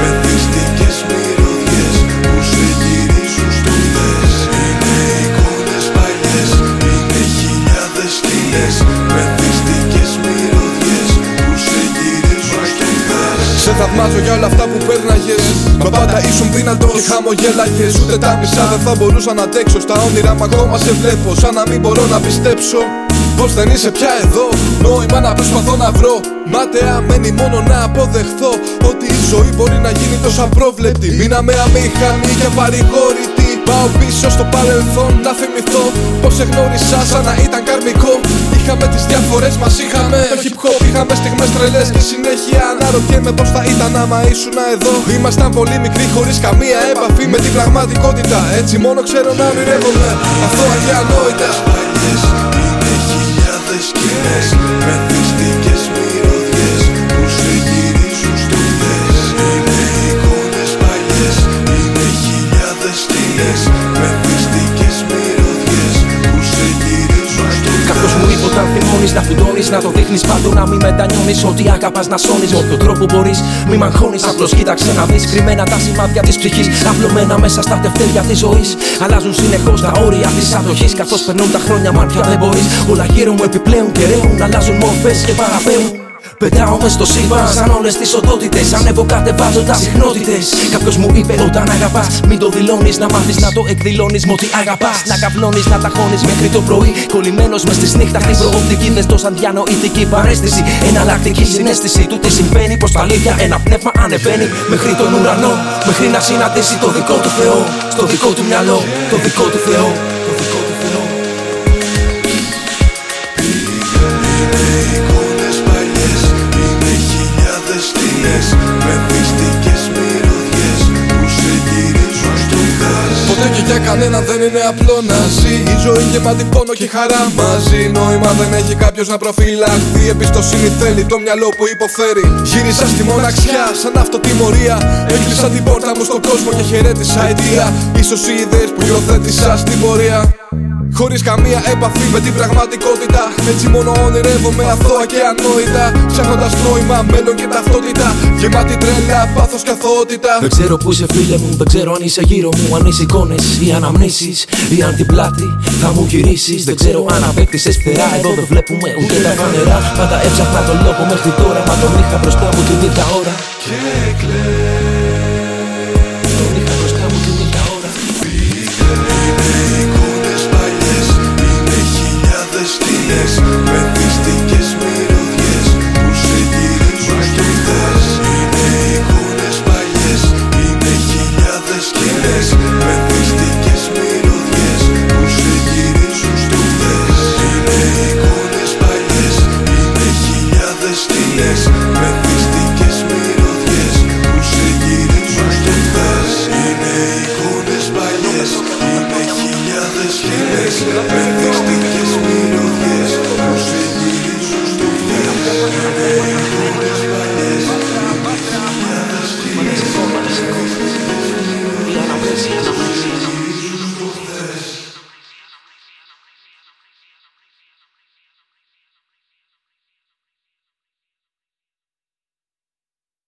Με δυστυχέ πυροδιέ που σε γυρίζουν στο πετ. Είναι εικόνες παλιές, είναι χιλιάδες στήλε. Με δυστυχέ πυροδιέ που σε γυρίζουν στο πετ. Σε θαυμάζω για όλα αυτά που παίρναγε. Μα πάντα ήσουν δυνατός και χαμογελάγε. Ούτε τα μισά δεν θα μπορούσα να αντέξω. Στα όνειρα σε βλέπω. Σαν να μην μπορώ να πιστέψω πώς δεν είσαι πια εδώ; Νόημα να προσπαθώ να βρω. Μάταια μένει μόνο να αποδεχθώ. Ότι η ζωή μπορεί να γίνει τόσο απρόβλεπτη. Μείναμε αμήχανοι και παρηγόρητοι. Πάω πίσω στο παρελθόν να θυμηθώ Πως σε γνώρισα σαν να ήταν καρμικό Είχαμε τις διαφορές μας, είχαμε το hip hop Είχαμε στιγμές τρελές και συνέχεια αναρωτιέμαι πως θα ήταν άμα ήσουν εδώ Ήμασταν πολύ μικροί χωρίς καμία έπαφη με την πραγματικότητα Έτσι μόνο ξέρω να ονειρεύομαι αυτό και ανόητα Είναι χιλιάδες σκηνές με όταν θυμώνει να φουντώνεις, να το δείχνεις πάντο να μην μετανιώνεις. Ότι αγαπάς να σώνεις με όποιο τρόπο μπορείς. Μη μαγχώνεις, απλώς κοίταξε να δεις κρυμμένα τα σημάδια της ψυχής. Απλωμένα μέσα στα τευτέρια της ζωής. Αλλάζουν συνεχώς τα όρια της αδοχή. Καθώς περνούν τα χρόνια, μάτια δεν μπορείς. Όλα γύρω μου επιπλέον και ρέουν. Αλλάζουν μορφές και παραπέουν. Πετάω μες στο σύμπαν σαν όλες τις οντότητες. Ανέβω κατεβάζω τα συχνότητες. Κάποιος μου είπε όταν αγαπάς, μην το δηλώνεις. Να μάθεις να το εκδηλώνεις. Μ' ότι αγαπάς. Να καυλώνει, να ταχώνεις μέχρι το πρωί. Κολλημένος μες στη νύχτα στην προοπτική. Δες το σαν διανοητική παρέστηση. Εναλλακτική συνέστηση του τι συμβαίνει. Πως τα αλήθεια ένα πνεύμα ανεβαίνει μέχρι τον ουρανό. Μέχρι να συναντήσει το δικό του Θεό. Στο δικό του μυαλό, το δικό του Θεό. Το δικό Ποτέ και για κανέναν δεν είναι απλό να ζει. Η ζωή γεμάτη πόνο και χαρά μαζί. Νόημα δεν έχει κάποιος να προφυλαχθεί. Εμπιστοσύνη θέλει το μυαλό που υποφέρει. Γύρισα στη μοναξιά σαν αυτοτιμωρία. Έκλεισα την πόρτα μου στον κόσμο και χαιρέτησα αιτία. Ίσως οι ιδέες που υιοθέτησα στην πορεία Χωρίς καμία έπαφη με την πραγματικότητα Έτσι μόνο ονειρεύομαι αθώα και ανόητα Ψάχνοντας νόημα, μέλλον και ταυτότητα Γεμάτη τρέλα, πάθος και αθωότητα Δεν ξέρω που είσαι φίλε μου, δεν ξέρω αν είσαι γύρω μου, αν είσαι εικόνες ή αναμνήσεις ή αν την πλάτη θα μου γυρίσεις. Δεν ξέρω αν απέκτησες φτερά, εδώ δεν βλέπουμε ούτε τα φανερά. Πάντα έψαχνα τον λόγο μέχρι τώρα, μα τον είχα μπροστά μου την ίδια ώρα. και κλαίς σκηνές με θυστικές μυρωδιές που σε γυρίζουν στο δες Είναι εικόνες παλιές, είναι χιλιάδες σκηνές με θυστικές μυρωδιές που σε γυρίζουν στο δες Είναι εικόνες παλιές, είναι χιλιάδες σκηνές με